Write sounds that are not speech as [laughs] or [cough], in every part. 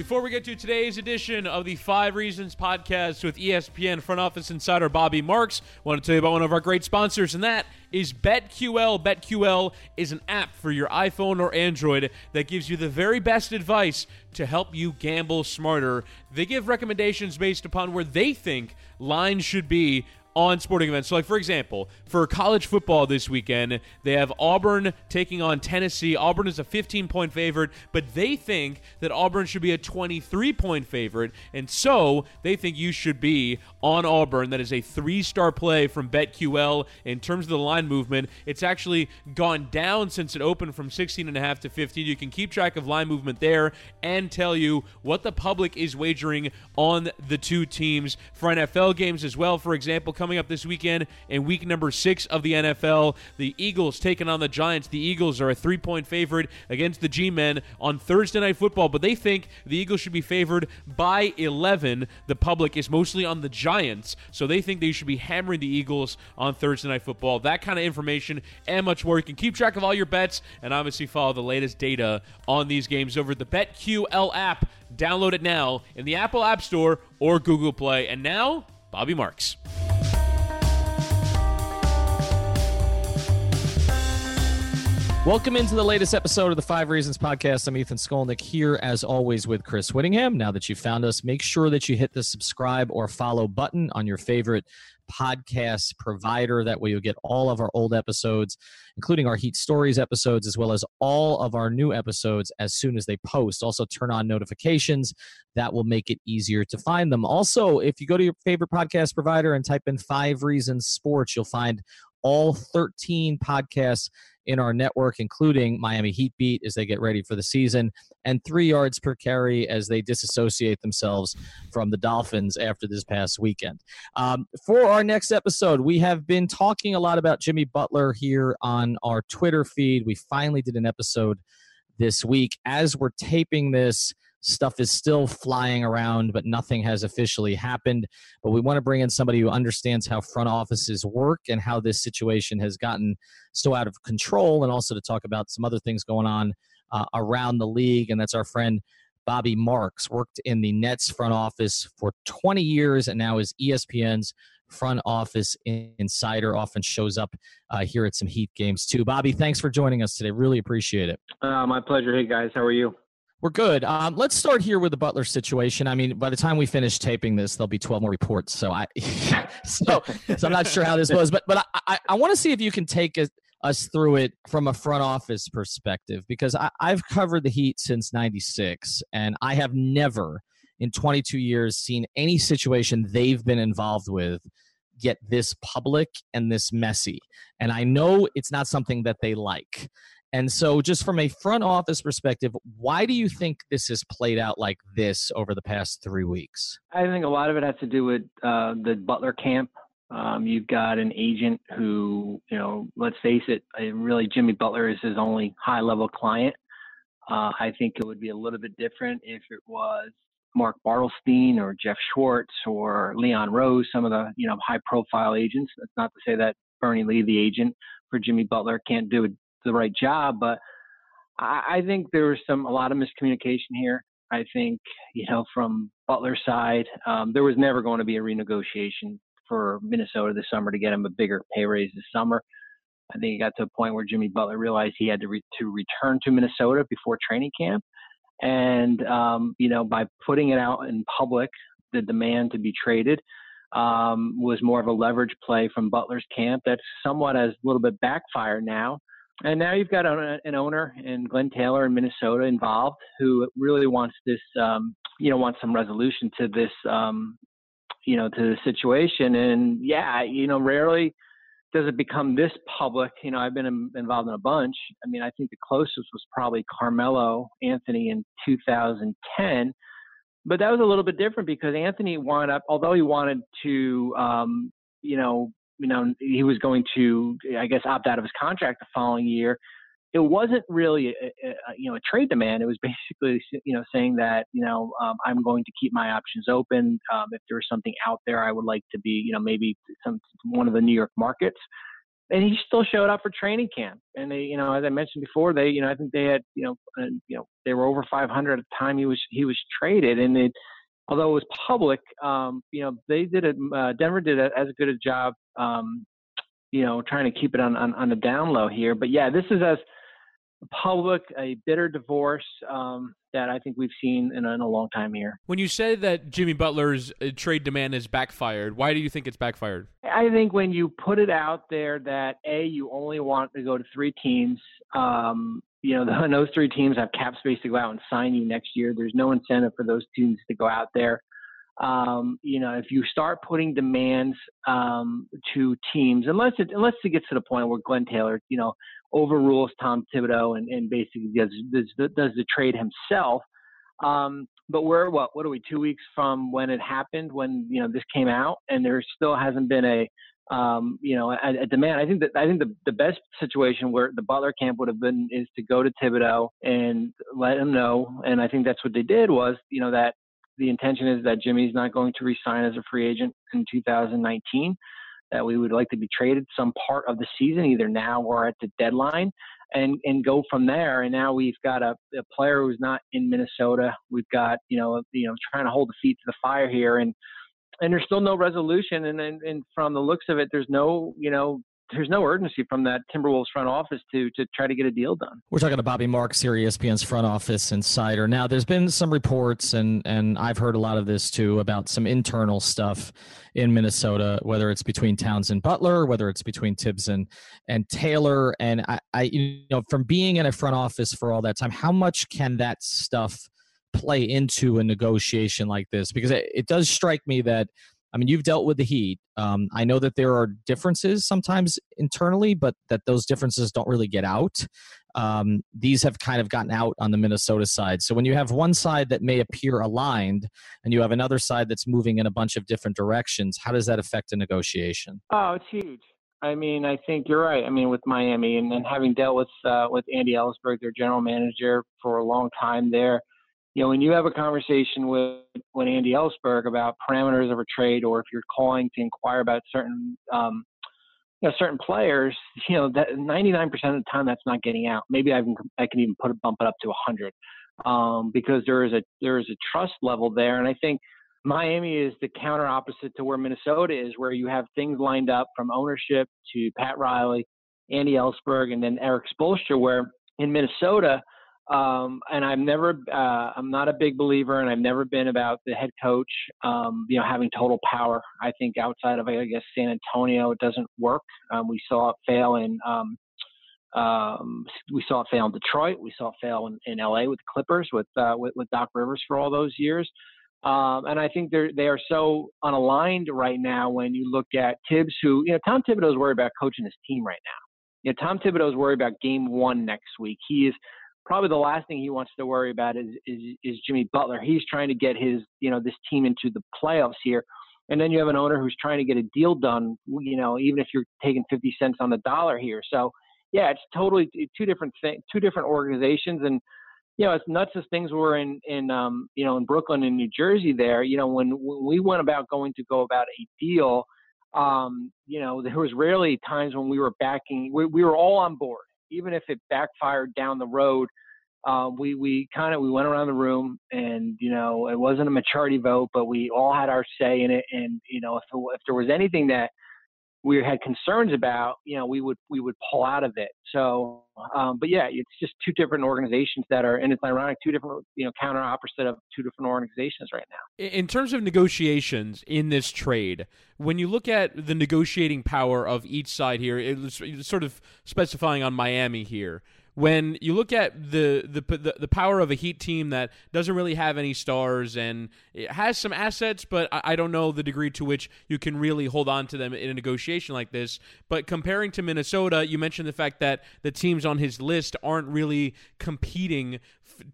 Before we get to today's edition of the Five Reasons podcast with ESPN front office insider Bobby Marks, I want to tell you about one of our great sponsors, and that is BetQL. BetQL is an app for your iPhone or Android that gives you the very best advice to help you gamble smarter. They give recommendations based upon where they think lines should be on sporting events. So, like for example, for college football this weekend, they have Auburn taking on Tennessee. Auburn is a 15 point favorite, but they think that Auburn should be a 23 point favorite, and so they think you should be on Auburn. That is a three star play from BetQL in terms of the line movement. It's actually gone down since it opened from 16 and a half to 15. You can keep track of line movement there and tell you what the public is wagering on the two teams for NFL games as well. For example, coming up this weekend in week number six of the NFL, the Eagles taking on the Giants. The Eagles are a three point favorite against the G Men on Thursday Night Football, but they think the Eagles should be favored by 11. The public is mostly on the Giants, so they think they should be hammering the Eagles on Thursday Night Football. That kind of information and much more. You can keep track of all your bets and obviously follow the latest data on these games over the BetQL app. Download it now in the Apple App Store or Google Play. And now, Bobby Marks. Welcome into the latest episode of the Five Reasons Podcast. I'm Ethan Skolnick here, as always, with Chris Whittingham. Now that you've found us, make sure that you hit the subscribe or follow button on your favorite podcast provider. That way, you'll get all of our old episodes, including our Heat Stories episodes, as well as all of our new episodes as soon as they post. Also, turn on notifications. That will make it easier to find them. Also, if you go to your favorite podcast provider and type in Five Reasons Sports, you'll find all 13 podcasts in our network, including Miami Heat Beat as they get ready for the season, and three yards per carry as they disassociate themselves from the Dolphins after this past weekend. Um, for our next episode, we have been talking a lot about Jimmy Butler here on our Twitter feed. We finally did an episode this week. As we're taping this, stuff is still flying around, but nothing has officially happened. But we want to bring in somebody who understands how front offices work and how this situation has gotten so out of control, and also to talk about some other things going on uh, around the league. And that's our friend Bobby Marks, worked in the Nets front office for 20 years and now is ESPN's front office insider. Often shows up uh, here at some Heat games too. Bobby, thanks for joining us today. Really appreciate it. Uh, my pleasure. Hey guys, how are you? We're good. Um, let's start here with the Butler situation. I mean, by the time we finish taping this, there'll be 12 more reports. So I, [laughs] so, so I'm not sure how this was, but but I, I, I want to see if you can take us, us through it from a front office perspective because I, I've covered the Heat since '96, and I have never in 22 years seen any situation they've been involved with get this public and this messy. And I know it's not something that they like. And so, just from a front office perspective, why do you think this has played out like this over the past three weeks? I think a lot of it has to do with uh, the Butler camp. Um, you've got an agent who, you know, let's face it, really Jimmy Butler is his only high level client. Uh, I think it would be a little bit different if it was Mark Bartelstein or Jeff Schwartz or Leon Rose, some of the, you know, high profile agents. That's not to say that Bernie Lee, the agent for Jimmy Butler, can't do it the right job, but I, I think there was some a lot of miscommunication here. I think you know from Butler's side, um, there was never going to be a renegotiation for Minnesota this summer to get him a bigger pay raise this summer. I think it got to a point where Jimmy Butler realized he had to re- to return to Minnesota before training camp, and um, you know by putting it out in public, the demand to be traded um, was more of a leverage play from Butler's camp that somewhat has a little bit backfired now. And now you've got a, an owner in Glenn Taylor in Minnesota involved who really wants this, um, you know, wants some resolution to this, um, you know, to the situation. And yeah, you know, rarely does it become this public? You know, I've been in, involved in a bunch. I mean, I think the closest was probably Carmelo Anthony in 2010, but that was a little bit different because Anthony wound up, although he wanted to, um, you know, you know, he was going to, I guess, opt out of his contract the following year it wasn't really a, a, you know a trade demand. It was [laughs] basically you know saying that you know um, I'm going to keep my options open. Um, if there's something out there, I would like to be you know maybe some one of the New York markets. And he still showed up for training camp. And they, you know, as I mentioned before, they, you know, I think they had, you know, uh, you know, they were over 500 at the time he was he was traded. And it, although it was public, um, you know, they did it. Uh, Denver did a, as good a job, um, you know, trying to keep it on, on on the down low here. But yeah, this is as public, a bitter divorce um, that I think we've seen in a, in a, long time here. When you say that Jimmy Butler's uh, trade demand has backfired, why do you think it's backfired? I think when you put it out there that a you only want to go to three teams, um, you know, [laughs] the, those three teams have cap space to go out and sign you next year. There's no incentive for those teams to go out there. Um, you know, if you start putting demands um, to teams, unless it unless it gets to the point where Glenn Taylor, you know, overrules Tom Thibodeau and, and basically does, does, does the trade himself. Um, but we're what what are we two weeks from when it happened when you know this came out and there still hasn't been a um, you know a, a, demand. I think that I think the the best situation where the Butler camp would have been is to go to Thibodeau and let him know. And I think that's what they did was you know that the intention is that Jimmy's not going to resign as a free agent in 2019 that we would like to be traded some part of the season, either now or at the deadline, and and go from there. And now we've got a, a player who's not in Minnesota. We've got you know you know trying to hold the feet to the fire here, and and there's still no resolution. And, and and from the looks of it, there's no you know there's no urgency from that Timberwolves front office to to try to get a deal done. We're talking to Bobby Marks here, ESPN's front office insider. Now, there's been some reports, and and I've heard a lot of this too about some internal stuff in Minnesota, whether it's between Towns and Butler, whether it's between Tibbs and and Taylor. And I, I you know, from being in a front office for all that time, how much can that stuff play into a negotiation like this? Because it, it does strike me that I mean, you've dealt with the Heat. Um, I know that there are differences sometimes internally, but that those differences don't really get out. Um, these have kind of gotten out on the Minnesota side. So when you have one side that may appear aligned and you have another side that's moving in a bunch of different directions, how does that affect a negotiation? Oh, it's huge. I mean, I think you're right. I mean, with Miami and, and having dealt with uh, with Andy Elisburg, their general manager, for a long time there you know, when you have a conversation with with Andy Elisburg about parameters of a trade, or if you're calling to inquire about certain, um, you know, certain players, [laughs] you know, that 99% of the time that's not getting out. Maybe I can I can even put bump it up to 100 um, because there is a there is a trust level there, and I think Miami is the counter opposite to where Minnesota is, where you have things lined up from ownership to Pat Riley, Andy Elisburg, and then Erik Spoelstra, where in Minnesota um, and I've never, uh, I'm not a big believer, and I've never been about the head coach, um, you know, having total power. I think outside of, I guess, San Antonio, it doesn't work. Um, we saw it fail in, um, um, we saw it fail in Detroit. We saw it fail in, in LA with the Clippers with, uh, with, with Doc Rivers for all those years. Um, and I think they're they are so unaligned right now when you look at Tibbs, who you know Tom Thibodeau is worried about coaching his team right now. You know Tom Thibodeau is worried about Game One next week. He is probably the last thing he wants to worry about is, is is Jimmy Butler. He's trying to get his you know this team into the playoffs here, and then you have an owner who's trying to get a deal done. You know, even if you're taking fifty cents on the dollar here. So yeah, it's totally two different things, two different organizations, and you know, it's nuts as things were in in um, you know in Brooklyn and New Jersey. There, you know, when when we went about going to go about a deal, um, you know, there was rarely times when we were backing. We, we were all on board even if it backfired down the road, uh, we we kind of we went around the room and you know it wasn't a majority vote, but we all had our say in it. And you know if if there was anything that we had concerns about, you know, we would we would pull out of it. So, um, but yeah, it's just two different organizations that are, and it's ironic, two different, you know, counter opposite of two different organizations right now. In terms of negotiations in this trade, when you look at the negotiating power of each side here, it's sort of specifying on Miami here. When you look at the, the the the power of a Heat team that doesn't really have any stars and it has some assets, but I, don't know the degree to which you can really hold on to them in a negotiation like this. But comparing to Minnesota, you mentioned the fact that the teams on his list aren't really competing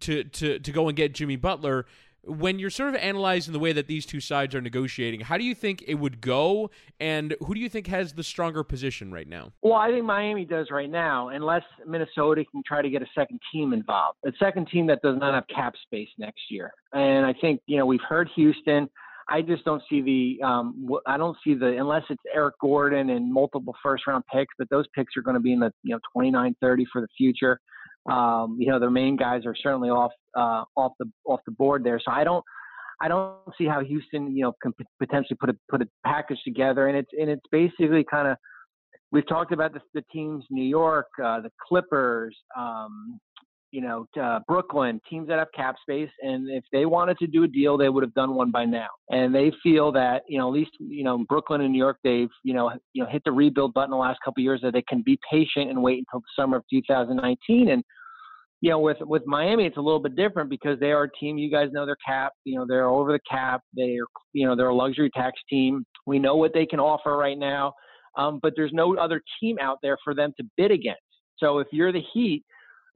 to to to go and get Jimmy Butler when you're sort of analyzing the way that these two sides are negotiating, how do you think it would go, and who do you think has the stronger position right now? Well, I think Miami does right now, unless Minnesota can try to get a second team involved, a second team that does not have cap space next year. And I think you know we've heard Houston. I just don't see the um, I don't see the unless it's Eric Gordon and multiple first round picks, but those picks are going to be in the you know 29, 30 for the future. Um, you know, their main guys are certainly off uh, off the off the board there. So I don't I don't see how Houston you know can potentially put a put a package together. And it's and it's basically kind of we've talked about the, the teams New York, uh, the Clippers, um, you know, uh, Brooklyn, teams that have cap space, and if they wanted to do a deal, they would have done one by now. And they feel that, you know, at least, you know, Brooklyn and New York, they've, you know, you know, hit the rebuild button the last couple years that they can be patient and wait until the summer of 2019. And you know, with with Miami, it's a little bit different because they are a team. You guys know their cap. You know, they're over the cap. They're you know they're a luxury tax team. We know what they can offer right now, um, but there's no other team out there for them to bid against. So if you're the Heat,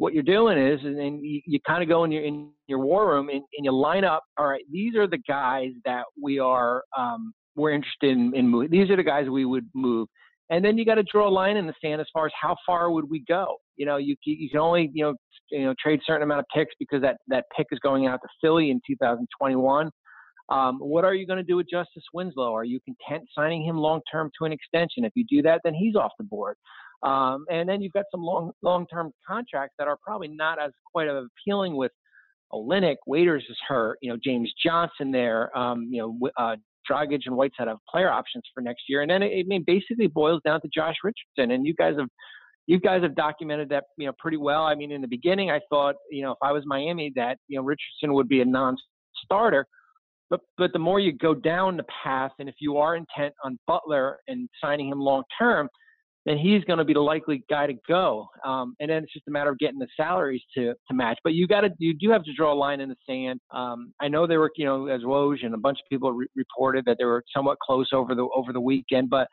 what you're doing is, and you, you kind of go in your in your war room and, and, you line up. All right, these are the guys that we are um, we're interested in, in moving. These are the guys we would move. And then you got to draw a line in the sand as far as how far would we go. You know, you you can only you know you know trade certain amount of picks because that that pick is going out to Philly in 2021. Um, what are you going to do with Justice Winslow? Are you content signing him long term to an extension? If you do that, then he's off the board. Um, and then you've got some long long term contracts that are probably not as quite appealing with Olynyk. Waiters is hurt. You know James Johnson there. Um, you know uh, Dragic and Whiteside have player options for next year. And then it, it basically boils down to Josh Richardson. And you guys have you guys have documented that you know pretty well. I mean, in the beginning, I thought you know if I was Miami that you know Richardson would be a non-starter, but but the more you go down the path, and if you are intent on Butler and signing him long term, then he's going to be the likely guy to go. Um, and then it's just a matter of getting the salaries to to match. But you got to you do have to draw a line in the sand. Um, I know they were you know as Woj and a bunch of people re- reported that they were somewhat close over the over the weekend, but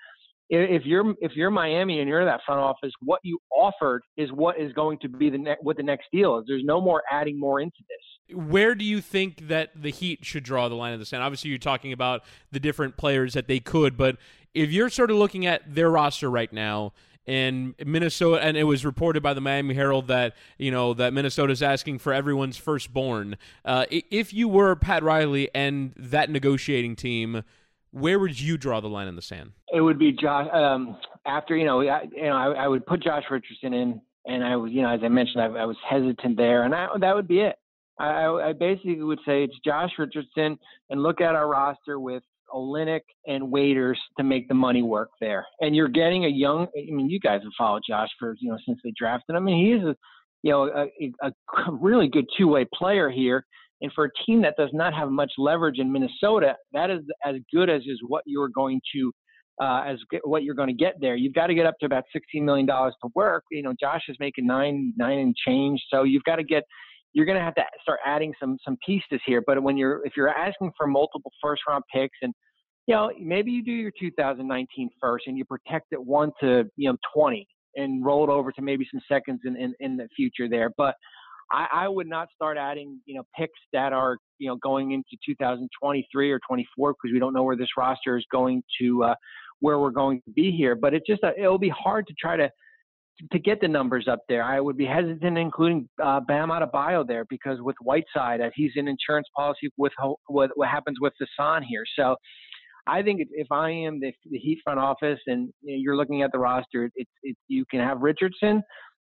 if you're if you're Miami and you're that front office, what you offered is what is going to be the ne- what the next deal is. There's no more adding more into this. Where do you think that the Heat should draw the line of the sand? Obviously, you're talking about the different players that they could, but if you're sort of looking at their roster right now, and Minnesota, and it was reported by the Miami Herald that you know that Minnesota is asking for everyone's firstborn. Uh, if you were Pat Riley and that negotiating team, where would you draw the line in the sand? It would be Josh. Um, after you know, I, you know, I, I, would put Josh Richardson in, and I was, you know, as I mentioned, I, I was hesitant there, and I, that would be it. I, I basically would say it's Josh Richardson, and look at our roster with Olynyk and Waiters to make the money work there. And you're getting a young. I mean, you guys have followed Josh for you know since they drafted him. I mean, he is a you know a, a really good two way player here. And for a team that does not have much leverage in Minnesota, that is as good as is what you're going to uh, as what you're going to get there. You've got to get up to about $16 million to work. You know, Josh is making nine, nine and change. So you've got to get, you're going to have to start adding some, some pieces here. But when you're, if you're asking for multiple first round picks and, you know, maybe you do your 2019 first and you protect it one to, you know, 20 and roll it over to maybe some seconds in, in, in the future there. But I, I would not start adding, you know, picks that are, you know, going into 2023 or 24 because we don't know where this roster is going to, uh, where we're going to be here. But it's just, it'll be hard to try to, to get the numbers up there. I would be hesitant including uh, Bam Adebayo there because with Whiteside, he's an insurance policy with what, what happens with Hassan here. So I think if I am the, the Heat front office and you're looking at the roster, it's it, you can have Richardson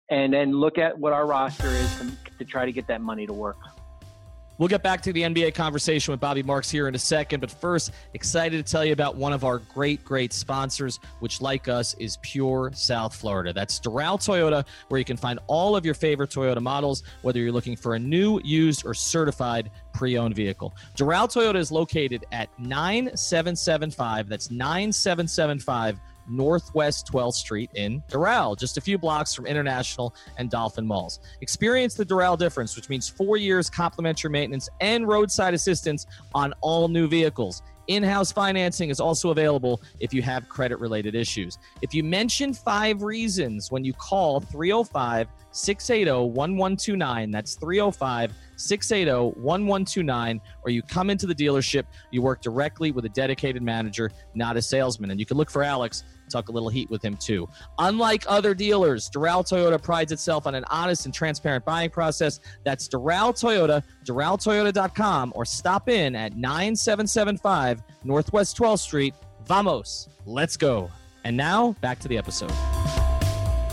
and then look at what our roster is to, to try to get that money to work. We'll get back to the NBA conversation with Bobby Marks here in a second, but first, excited to tell you about one of our great, great sponsors, which, like us, is Pure South Florida. That's Doral Toyota, where you can find all of your favorite Toyota models, whether you're looking for a new, used, or certified pre owned vehicle. Doral Toyota is located at 9775, that's 9775 Northwest 12th Street in Doral, just a few blocks from International and Dolphin Malls. Experience the Doral difference, which means four years complimentary maintenance and roadside assistance on all new vehicles. In house financing is also available if you have credit related issues. If you mention five reasons when you call 305 680 1129, that's 305 680 1129, or you come into the dealership, you work directly with a dedicated manager, not a salesman. And you can look for Alex, talk a little heat with him too. Unlike other dealers, Doral Toyota prides itself on an honest and transparent buying process. That's Doral Toyota, DoralToyota.com, or stop in at 9775 Northwest 12th Street. Vamos, let's go. And now back to the episode.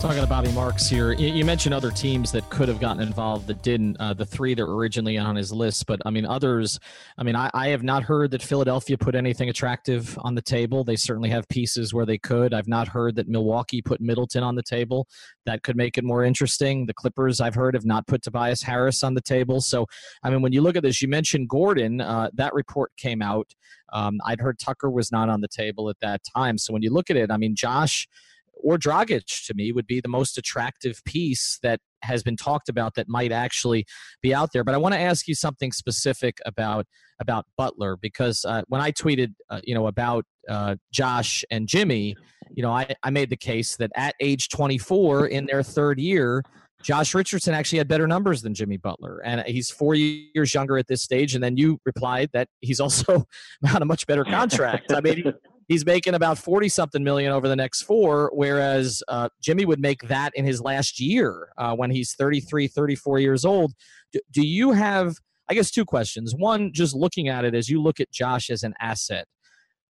Talking to Bobby Marks here, you, mentioned other teams that could have gotten involved that didn't. Uh, the three that were originally on his list, but I mean others. I mean, I, I have not heard that Philadelphia put anything attractive on the table. They certainly have pieces where they could. I've not heard that Milwaukee put Middleton on the table. That could make it more interesting. The Clippers, I've heard, have not put Tobias Harris on the table. So, I mean, when you look at this, you mentioned Gordon. Uh, that report came out. Um, I'd heard Tucker was not on the table at that time. So when you look at it, I mean, Josh or Dragic to me would be the most attractive piece that has been talked about that might actually be out there. But I want to ask you something specific about about Butler because uh, when I tweeted, uh, you know, about uh, Josh and Jimmy, you know, I, I made the case that at age 24 in their third year. Josh Richardson actually had better numbers than Jimmy Butler, and he's four years younger at this stage. And then you replied that he's also [laughs] on a much better contract. I mean, he's making about 40 something million over the next four whereas uh, jimmy would make that in his last year uh, when he's 33 34 years old. Do, do you have i guess two questions. One just looking at it as you look at josh as an asset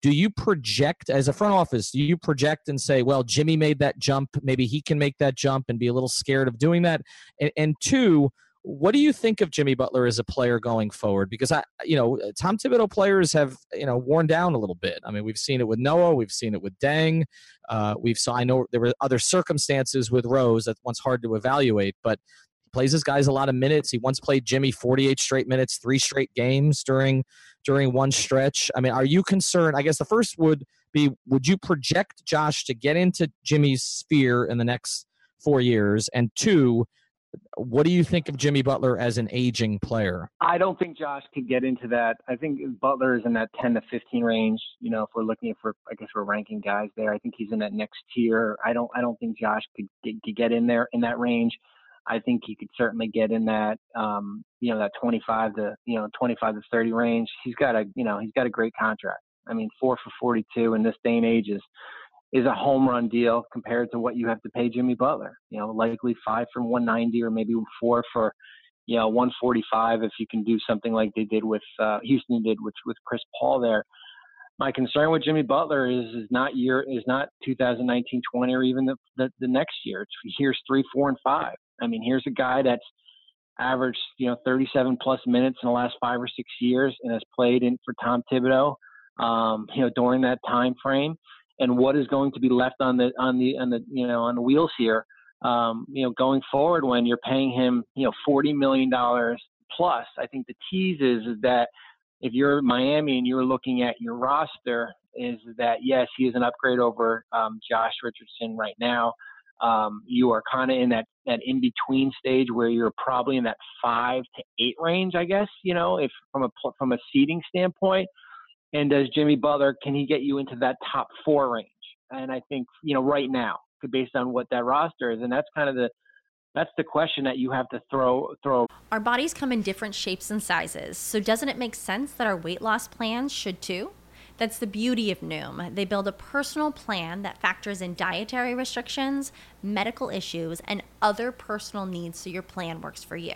do you project as a front office do you project and say well jimmy made that jump maybe he can make that jump and be a little scared of doing that? And, and two what do you think of Jimmy Butler as a player going forward? Because I, you know, Tom Thibodeau players have you know worn down a little bit. I mean, we've seen it with Noah, we've seen it with Deng, uh, we've saw. I know there were other circumstances with Rose that once hard to evaluate, but he plays his guys a lot of minutes. He once played Jimmy 48 straight minutes, three straight games during during one stretch. I mean, are you concerned? I guess the first would be: Would you project Josh to get into Jimmy's sphere in the next four years? And two what do you think of Jimmy Butler as an aging player? I don't think Josh could get into that. I think Butler is in that 10 to 15 range. You know, if we're looking for, I guess we're ranking guys there. I think he's in that next tier. I don't, I don't think Josh could get, could get in there in that range. I think he could certainly get in that, um, you know, that 25 to, you know, 25 to 30 range. He's got a, you know, he's got a great contract. I mean, four for 42 in this day and age is is a home run deal compared to what you have to pay Jimmy Butler. You know, likely five from 190 or maybe four for, you know, 145 if you can do something like they did with uh, Houston did with with Chris Paul there. My concern with Jimmy Butler is is not year is not 2019 20 or even the, the the next year. It's here's three, four, and five. I mean, here's a guy that's averaged you know 37 plus minutes in the last five or six years and has played in for Tom Thibodeau. Um, you know, during that time frame and what is going to be left on the on the on the you know on the wheels here. Um, you know, going forward when you're paying him you know forty million dollars plus. I think the tease is, is that if you're Miami and you're looking at your roster, is that yes, he is an upgrade over um, Josh Richardson right now. Um, you are kind of in that that in between stage where you're probably in that five to eight range, I guess. You know, if from a from a seating standpoint. And does Jimmy Butler can he get you into that top four range? And I think you know right now, based on what that roster is, and that's kind of the that's the question that you have to throw throw. Our bodies come in different shapes and sizes, so doesn't it make sense that our weight loss plans should too? That's the beauty of Noom. They build a personal plan that factors in dietary restrictions, medical issues, and other personal needs so your plan works for you.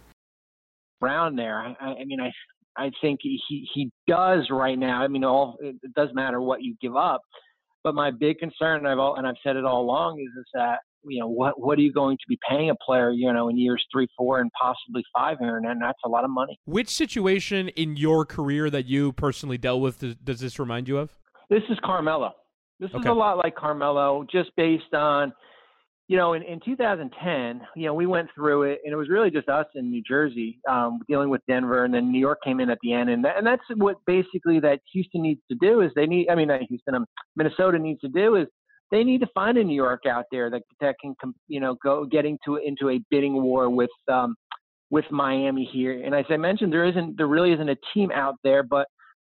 Brown there. I, I mean, I I think he he does right now. I mean, all it doesn't matter what you give up, but my big concern, and I've all, and I've said it all along, is is that you know what what are you going to be paying a player you know in years three four and possibly five here and that's a lot of money which situation in your career that you personally dealt with does, does this remind you of this is carmelo this Okay. is a lot like carmelo just based on you know in, in 2010 you know we went through it and it was really just us in new jersey um, dealing with denver and then new york came in at the end and, that, and that's what basically that houston needs to do is they need i mean not houston um, minnesota needs to do is they need to find a New York out there that that can you know go getting to into a bidding war with um, with Miami here. And as I mentioned, there isn't there really isn't a team out there, but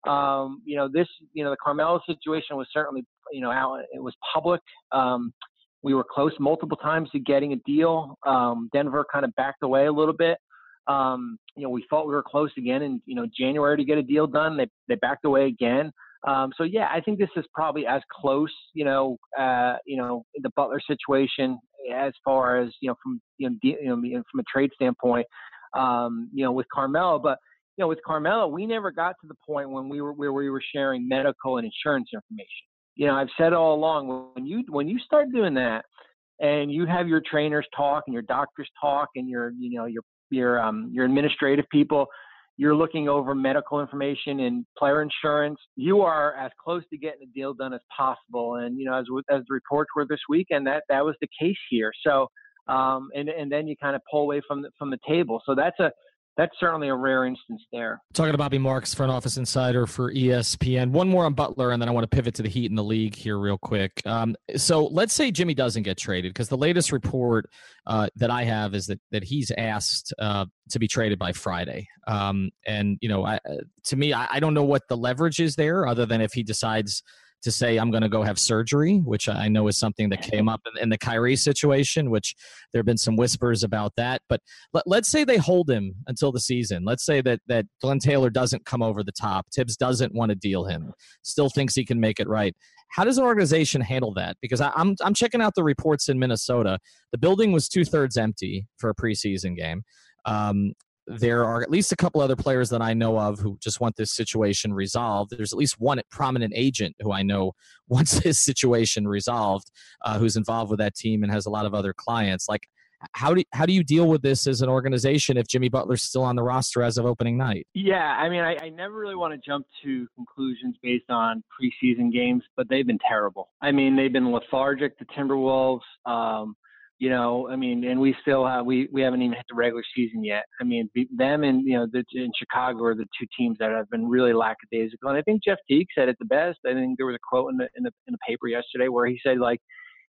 um, you know this you know the Carmelo situation was certainly you know out it was public. Um, we were close multiple times to getting a deal. Um, Denver kind of backed away a little bit. Um, you know, we thought we were close again in you know January to get a deal done. They they backed away again. Um, so yeah, I think this is probably as close, you know, uh, you know, the Butler situation as far as you know from you know, you know from a trade standpoint, um, you know, with Carmelo. But you know, with Carmelo, we never got to the point when we were where we were sharing medical and insurance information. You know, I've said all along when you when you start doing that, and you have your trainers talk and your doctors talk and your you know your your um, your administrative people you're looking over medical information and player insurance. You are as close to getting a deal done as possible. And you know, as as the reports were this weekend, that that was the case here. So, um, and and then you kind of pull away from the, from the table. So that's a that's certainly a rare instance there. Talking to Bobby Marks, front office insider for ESPN. One more on Butler, and then I want to pivot to the Heat in the league here real quick. Um, so let's say Jimmy doesn't get traded, because the latest report uh, that I have is that that he's asked uh, to be traded by Friday. Um, and you know, I, uh, to me, I, I don't know what the leverage is there, other than if he decides to say I'm going to go have surgery, which I know is something that came up in, in the Kyrie situation, which there have been some whispers about that. But let, let's say they hold him until the season. Let's say that that Glenn Taylor doesn't come over the top. Tibbs doesn't want to deal him. Still thinks he can make it right. How does an organization handle that? Because I, I'm I'm checking out the reports in Minnesota. The building was two thirds empty for a preseason game. Um, there are at least a couple other players that I know of who just want this situation resolved. There's at least one prominent agent who I know [laughs] wants this situation resolved, uh, who's involved with that team and has a lot of other clients. Like, how do how do you deal with this as an organization if Jimmy Butler's still on the roster as of opening night? Yeah, I mean, I, I never really want to jump to conclusions based on preseason games, but they've been terrible. I mean, they've been lethargic. The Timberwolves, um, you know, I mean, and we still have we we haven't even hit the regular season yet. I mean, them and you know, the, in Chicago are the two teams that have been really lackadaisical. And I think Jeff Teague said it the best. I think there was a quote in the in the in the paper yesterday where he said like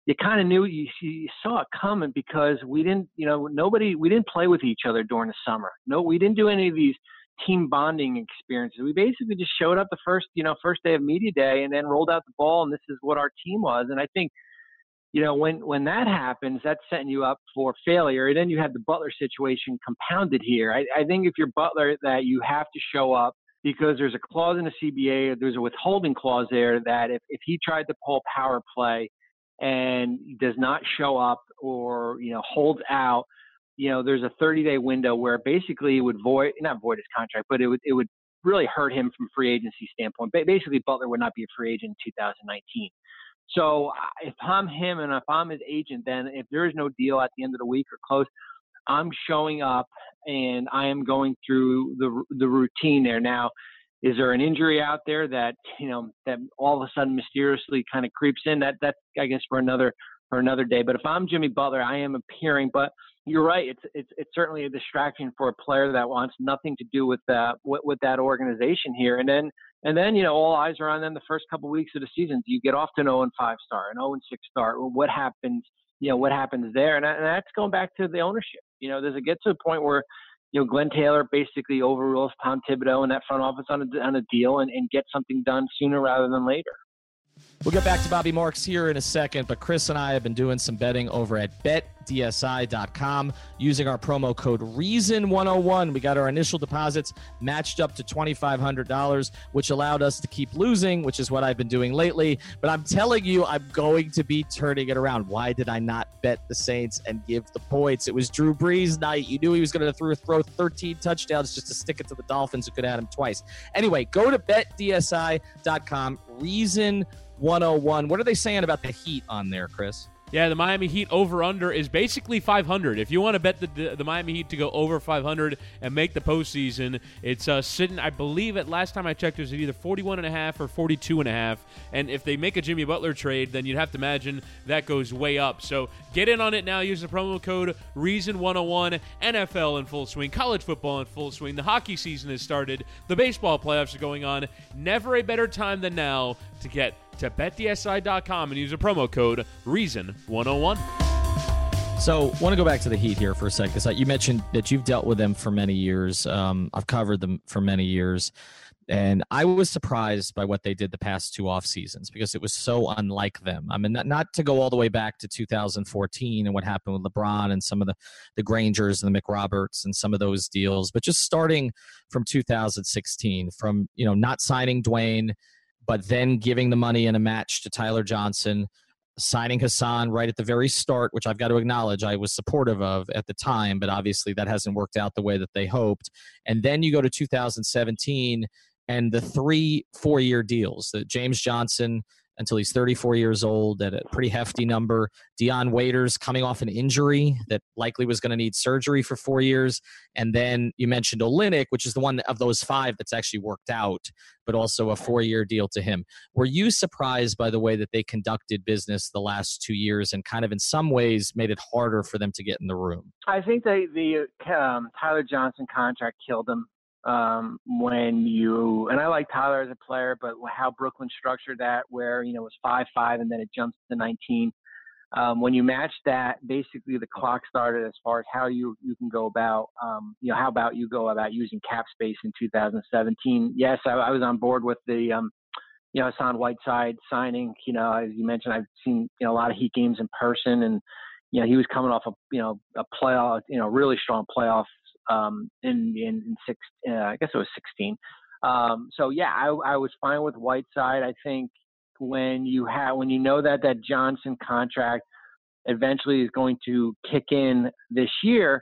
you kind of knew you, you saw it coming because we didn't, you know, nobody, we didn't play with each other during the summer. No, we didn't do any of these team bonding experiences. We basically just showed up the first, you know, first day of media day and then rolled out the ball and this is what our team was. And I think, you know, when when that happens, that's setting you up for failure. And then you have the Butler situation compounded here. I, I think if you're Butler, that you have to show up because there's a clause in the CBA, there's a withholding clause there that if, if he tried to pull power play and does not show up or you know holds out, you know there's a 30 day window where basically it would void not void his contract, but it would it would really hurt him from free agency standpoint. Ba- Basically, Butler would not be a free agent in 2019. So if I'm him and if I'm his agent, then if there is no deal at the end of the week or close, I'm showing up and I am going through the the routine there. Now, is there an injury out there that you know that all of a sudden mysteriously kind of creeps in? That that's I guess for another for another day. But if I'm Jimmy Butler, I am appearing. But you're right. It's it's it's certainly a distraction for a player that wants nothing to do with that with, with that organization here. And then and then you know all eyes are on them the first couple of weeks of the season. Do you get off to an 0 and 5 star, an 0 and 6 star? What happens? You know what happens there, and, and that's going back to the ownership. You know, does it get to a point where you know, Glenn Taylor basically overrules Tom Thibodeau and that front office on a, on a deal and, and get something done sooner rather than later. We'll get back to Bobby Marks here in a second, but Chris and I have been doing some betting over at betdsi.com using our promo code REASON101. We got our initial deposits matched up to $2,500, which allowed us to keep losing, which is what I've been doing lately. But I'm telling you, I'm going to be turning it around. Why did I not bet the Saints and give the points? It was Drew Brees night. You knew he was going to throw 13 touchdowns just to stick it to the Dolphins who could add him twice. Anyway, go to betdsi.com. Reason oh 101. What are they saying about the Heat on there, Chris? Yeah, the Miami Heat over under is basically 500. If you want to bet the, the, the Miami Heat to go over 500 and make the postseason, it's uh, sitting. I believe at last time I checked, it was either 41 and a half or 42 and a half. And if they make a Jimmy Butler trade, then you'd have to imagine that goes way up. So get in on it now. Use the promo code Reason101. NFL in full swing, college football in full swing. The hockey season has started. The baseball playoffs are going on. Never a better time than now to get to betdsi.com and use a promo code REASON101. So, want to go back to the Heat here for a second. Because you mentioned that you've dealt with them for many years. Um, I've covered them for many years, and I was surprised by what they did the past two off seasons because it was so unlike them. I mean, not, not to go all the way back to 2014 and what happened with LeBron and some of the the Grangers and the McRoberts and some of those deals, but just starting from 2016, from you know not signing Dwyane but then giving the money in a match to Tyler Johnson, signing Hassan right at the very start, which I've got to acknowledge I was supportive of at the time, but obviously that hasn't worked out the way that they hoped. And then you go to 2017 and the three four year deals that James Johnson until he's 34 years old at a pretty hefty number. Dion Waiters coming off an injury that likely was going to need surgery for four years. And then you mentioned Olynyk, which is the one of those five that's actually worked out, but also a four year deal to him. Were you surprised by the way that they conducted business the last two years and kind of in some ways made it harder for them to get in the room? I think they, the um, Tyler Johnson contract killed them um, when you and I like Tyler as a player, but how Brooklyn structured that, where you know it was five five and then it jumps to 19. Um, when you match that, basically the clock started as far as how you you can go about, um, you know, how about you go about using cap space in 2017. Yes, I, I was on board with the, um, you know, Hassan Whiteside signing. You know, as you mentioned, I've seen you know a lot of Heat games in person, and you know he was coming off a you know a playoff, you know, really strong playoff um, in, in, in six, uh, I guess it was 16. Um, so yeah, I, I was fine with Whiteside. I think when you have, when you know that that Johnson contract eventually is going to kick in this year,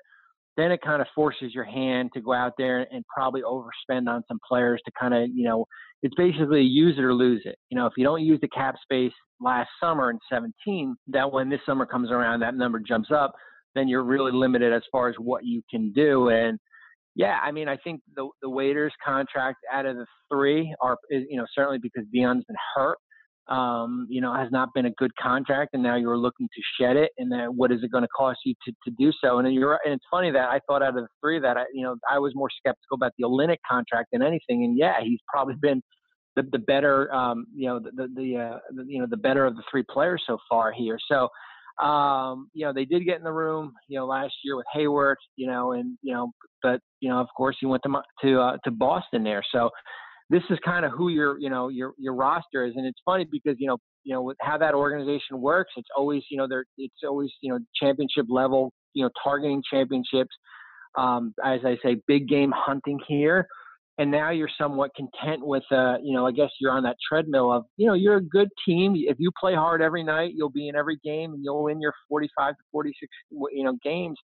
then it kind of forces your hand to go out there and probably overspend on some players to kind of, you know, it's basically use it or lose it. You know, if you don't use the cap space last summer in 17, that when this summer comes around, that number jumps up then you're really limited as far as what you can do. And yeah, I mean, I think the the Waiters contract out of the three are, you know, certainly because Dion's been hurt, um, you know, has not been a good contract, and now you're looking to shed it, and then what is it going to cost you to, to do so? And then you're, and it's funny that I thought out of the three that I, you know, I was more skeptical about the Olynyk contract than anything, and yeah, he's probably [laughs] been the, the better, um, you know, the the, the, uh, the you know the better of the three players so far here. So um, you know, they did get in the room, you know, last year with Hayward, you know, and you know, but you know, of course, he went to to uh, to Boston there. So this is kind of who your you know your your roster is, and it's funny because you know you know with how that organization works, it's always you know they're it's always you know championship level, you know, targeting championships. Um, as I say, big game hunting here and now you're somewhat content with uh you know i guess you're on that treadmill of you know you're a good team. If you play hard every night you'll be in every game and you'll win your 45 to 46 you know games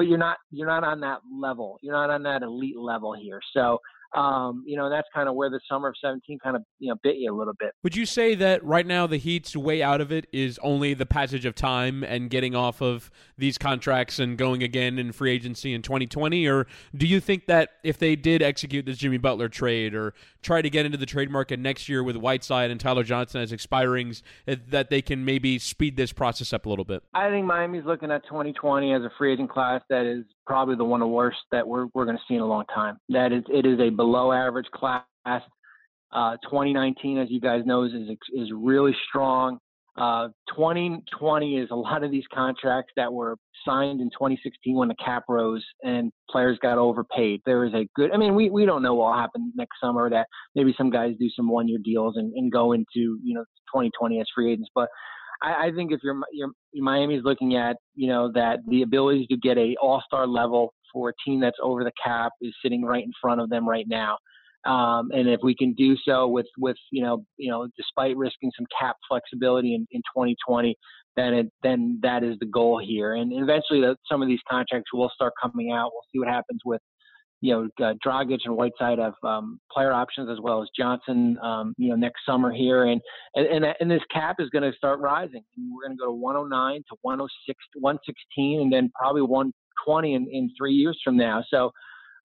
but you're not you're not on that level. You're not on that elite level here. So um, you know, that's kind of where the summer of 17 kind of, you know, bit you a little bit. Would you say that right now the Heat's way out of it is only the passage of time and getting off of these contracts and going again in free agency in 2020? Or do you think that if they did execute this Jimmy Butler trade or try to get into the trade market next year with Whiteside and Tyler Johnson as expirings, eh, that they can maybe speed this process up a little bit? I think Miami's looking at 2020 as a free agent class that is probably the one of the worst that we're, we're going to see in a long time. That is, it is a below average class. Uh, 2019, as you guys know, is is really strong. Uh, 2020 is a lot of these contracts that were signed in 2016 when the cap rose and players got overpaid. There is a good, I mean, we, we don't know what will happen next summer that maybe some guys do some one year deals and, and go into, you know, 2020 as free agents. But I, I think if you're, you're, Miami's looking at, you know, that the ability to get a all star level for a team that's over the cap is sitting right in front of them right now. Um, and if we can do so with, with you know, you know, despite risking some cap flexibility in, in 2020, then it, then that is the goal here. And eventually, the, some of these contracts will start coming out. We'll see what happens with, you know, uh, Dragic and Whiteside have um, player options as well as Johnson, um, you know, next summer here, and and and, this cap is going to start rising. We're going to go to 109 to 106 116, and then probably 120 in, in three years from now. So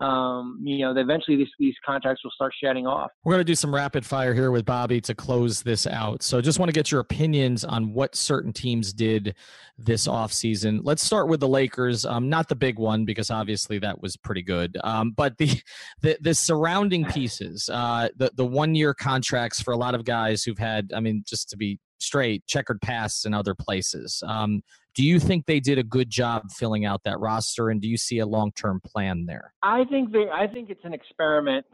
um, you know, eventually these, these contracts will start shedding off. We're going to do some rapid fire here with Bobby to close this out. So just want to get your opinions on what certain teams did this offseason. Let's start with the Lakers. Um, not the big one because obviously that was pretty good. Um, but the, [laughs] the, the surrounding pieces, uh, the, the one year contracts for a lot of guys who've had, I mean, just to be straight, checkered pasts in other places. Um, do you think they did a good job filling out that roster, and do you see a long term plan there? I think they. I think it's an experiment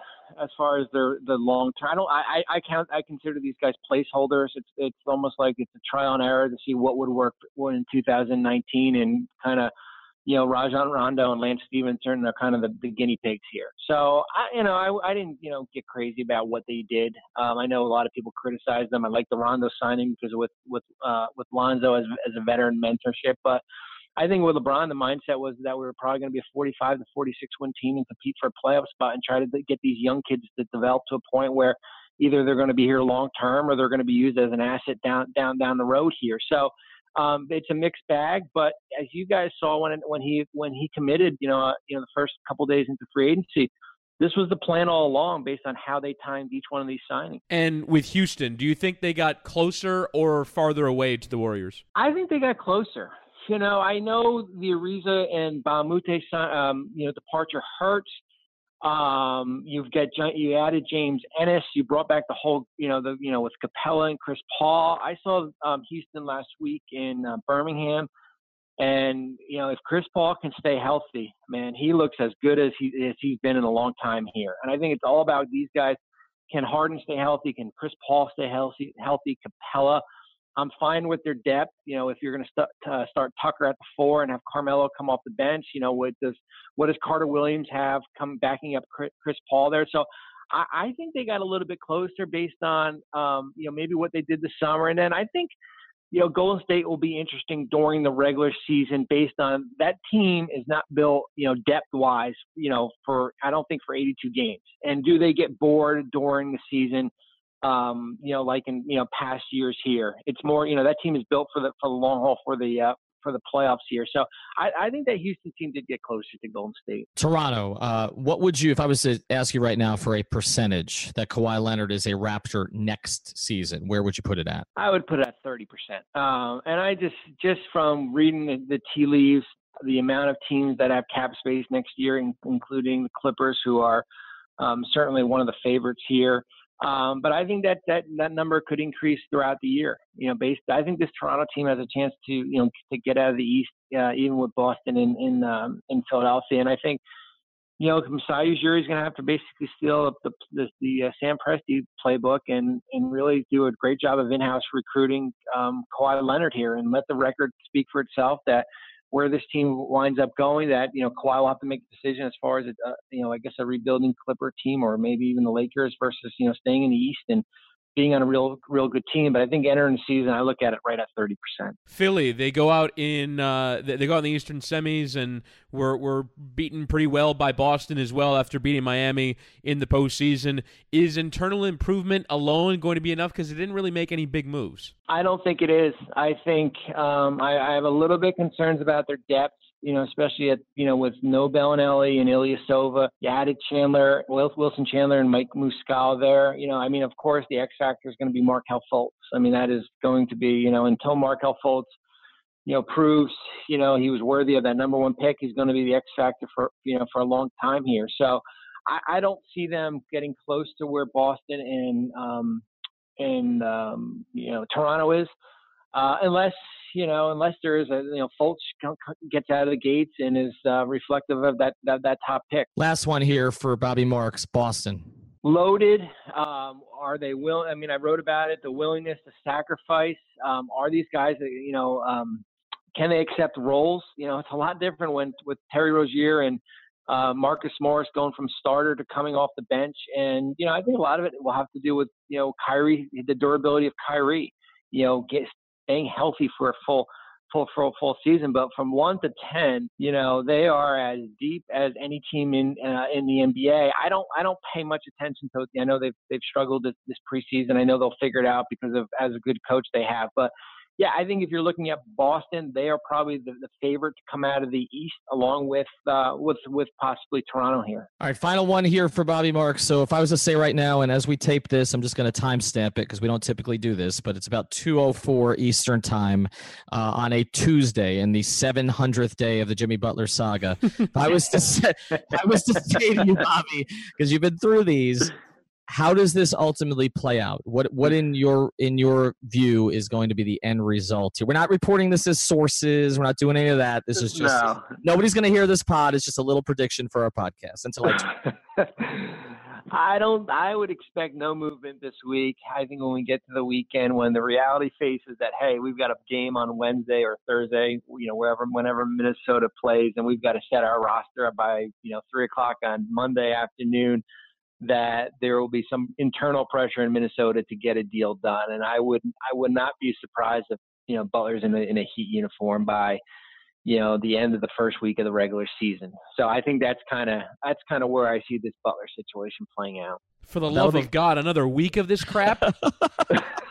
as far as their the long term. I don't. I, I count. I consider these guys placeholders. It's it's almost like it's a trial and error to see what would work in 2019 and kind of you know, Rajon Rondo and Lance Stephenson are kind of the, the guinea pigs here. So, I, you know, I, I didn't, you know, get crazy about what they did. Um, I know a lot of people criticize them. I like the Rondo signing because with with uh, with Lonzo as as a veteran mentorship, but I think with LeBron, the mindset was that we were probably going to be a 45 to 46 win team and compete for a playoff spot and try to get these young kids to develop to a point where either they're going to be here long term or they're going to be used as an asset down down down the road here. So um, it's a mixed bag, but as you guys saw when when he when he committed, you know, uh, you know, the first couple days into free agency, this was the plan all along based on how they timed each one of these signings. And with Houston, do you think they got closer or farther away to the Warriors? I think they got closer. You know, I know the Ariza and Moute, um, you know, departure hurts. Um, you've got you added James Ennis. You brought back the whole, you know, the you know with Capela and Chris Paul. I saw um, Houston last week in uh, Birmingham, and you know if Chris Paul can stay healthy, man, he looks as good as he as he's been in a long time here. And I think it's all about these guys. Can Harden stay healthy? Can Chris Paul stay healthy? Healthy Capela. I'm fine with their depth. You know, if you're going to st- uh, start Tucker at the four and have Carmelo come off the bench, you know, what does what does Carter Williams have come backing up Chris Paul there? So I, I think they got a little bit closer based on um, you know maybe what they did this summer, and then I think you know Golden State will be interesting during the regular season based on that team is not built you know depth wise you know for I don't think for 82 games, and do they get bored during the season? Um, you know, like in you know past years here. It's more, you know, that team is built for the for the long haul for the uh, for the playoffs here. So I, I, think that Houston team did get closer to Golden State. Toronto, uh, what would you, if I was to ask you right now for a percentage that Kawhi Leonard is a Raptor next season, where would you put it at? I would put it at thirty percent. Um, and I just just from reading the, the tea leaves, the amount of teams that have cap space next year, including the Clippers, who are um, certainly one of the favorites here. Um, but I think that, that that number could increase throughout the year. You know, based I think this Toronto team has a chance to you know to get out of the East, uh, even with Boston in in um, in Philadelphia. And I think you know Masai Ujiri is going to have to basically steal the the, the uh, Sam Presti playbook and and really do a great job of in-house recruiting um, Kawhi Leonard here and let the record speak for itself that where this team winds up going, that you know Kawhi will have to make a decision as far as a, uh, you know I guess a rebuilding Clipper team or maybe even the Lakers versus you know staying in the East and being on a real real good team. But I think entering the season, I look at it right at thirty percent. Philly, they go out in uh, they go out in the Eastern semis and were were beaten pretty well by Boston as well after beating Miami in the postseason. Is internal improvement alone going to be enough? Because it didn't really make any big moves. I don't think it is. I think um, I, I have a little bit concerns about their depth you know, especially at, you know, with no Belinelli and Ilyasova. You added Chandler, Wilson Chandler and Mike Muscala there. You know, I mean, of course, the X factor is going to be Markelle Fultz. I mean, that is going to be, you know, until Markelle Fultz, you know, proves, you know, he was worthy of that number one pick, he's going to be the X factor for, you know, for a long time here. So I, I don't see them getting close to where Boston and, um, and, um, you know, Toronto is. Uh, unless you know, unless there is a you know Fultz gets out of the gates and is uh, reflective of that, that that top pick. Last one here for Bobby Marks, Boston. Loaded. Um, are they will? I mean, I wrote about it. The willingness to sacrifice. Um, are these guys you know? Um, can they accept roles? You know, it's a lot different when with Terry Rozier and uh, Marcus Morris going from starter to coming off the bench. And, you know, I think a lot of it will have to do with, you know, Kyrie, the durability of Kyrie, you know, get, staying healthy for a full, full, full, full season. But from one to 10, you know, they are as deep as any team in, uh, in the NBA. I don't, I don't pay much attention to it. I know they've, they've struggled this, this preseason. I know they'll figure it out because of, as a good coach they have, but yeah, I think if you're looking at Boston, they are probably the, the favorite to come out of the East, along with uh, with with possibly Toronto here. All right, final one here for Bobby Marks. So if I was to say right now, and as we tape this, I'm just going to timestamp it because we don't typically do this, but it's about 2:04 Eastern time uh, on a Tuesday in the 700th day of the Jimmy Butler saga. I was to [laughs] say, I was to say to you, Bobby, because you've been through these how does this ultimately play out what what in your in your view is going to be the end result here we're not reporting this as sources we're not doing any of that this is just no. nobody's going to hear this pod it's just a little prediction for our podcast until i [laughs] I don't. I would expect no movement this week. I think when we get to the weekend, when the reality faces that, hey, we've got a game on Wednesday or Thursday, you know, wherever, whenever Minnesota plays, and we've got to set our roster by, you know, three o'clock on Monday afternoon that there will be some internal pressure in Minnesota to get a deal done. And I would I would not be surprised if you know Butler's in a, in a Heat uniform by you know the end of the first week of the regular season. So I think that's kind of that's kind of where I see this Butler situation playing out. For the love be- of God, another week of this crap. [laughs] [laughs]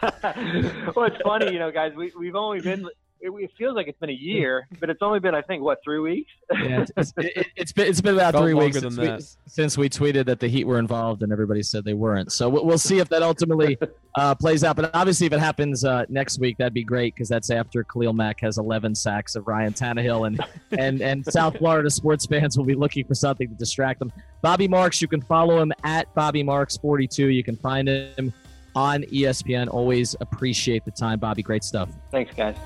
well, it's funny, you know, guys. We we've only been it, it, feels like it's been a [laughs] year, but it's only been I think what three weeks. yeah, it's, it, has been it's been about [laughs] three weeks since we, since we, tweeted that the Heat were involved, and everybody said they weren't. So we'll, see if that ultimately [laughs] uh, plays out. But obviously, if it happens uh, next week, that'd be great because that's after Khalil Mack has 11 sacks of Ryan Tannehill, and and and South Florida sports fans will be looking for something to distract them. Bobby Marks, you can follow him at Bobby Marks 42. You can find him on ESPN. Always appreciate the time, Bobby. Great stuff. Thanks, guys.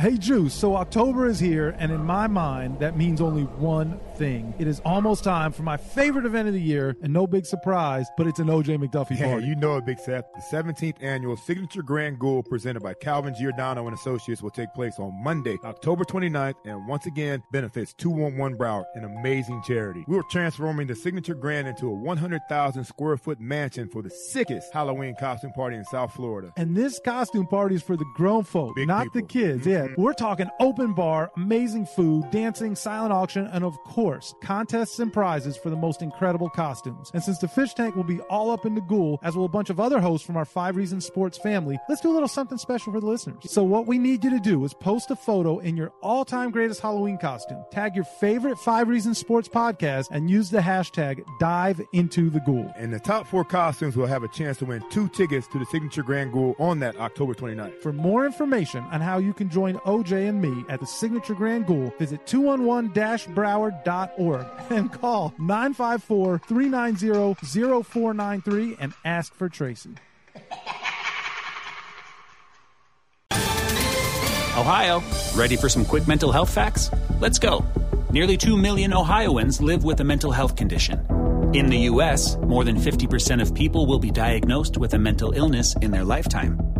Hey, Juice. So October is here, and in my mind, that means only one thing. It is almost time for my favorite event of the year, and no big surprise, but it's an OJ McDuffie hey, party. you know it, Big Seth. The 17th annual Signature Grand Ghoul presented by Calvin Giordano and Associates will take place on Monday, October 29th, and once again benefits 211 Broward, an amazing charity. We are transforming the Signature Grand into a 100,000 square foot mansion for the sickest Halloween costume party in South Florida. And this costume party is for the grown folk, Big not people. the kids. Mm-hmm. Yeah, Mm-hmm. we're talking open bar, amazing food, dancing, silent auction, and of course course, contests and prizes for the most incredible costumes. And since the fish tank will be all up in the ghoul, as will a bunch of other hosts from our Five Reasons Sports family, let's do a little something special for the listeners. So what we need you to do is post a photo in your all-time greatest Halloween costume, tag your favorite Five Reasons Sports podcast, and use the hashtag Dive Into the Ghoul. And the top four costumes will have a chance to win two tickets to the Signature Grand Ghoul on that October 29th. For more information on how you can join OJ and me at the Signature Grand Ghoul, visit 211-broward.com org [laughs] and call 954 390 0493 and ask for Tracy. Ohio, ready for some quick mental health facts? Let's go. Nearly 2 million Ohioans live with a mental health condition. In the U.S., more than 50% of people will be diagnosed with a mental illness in their lifetime.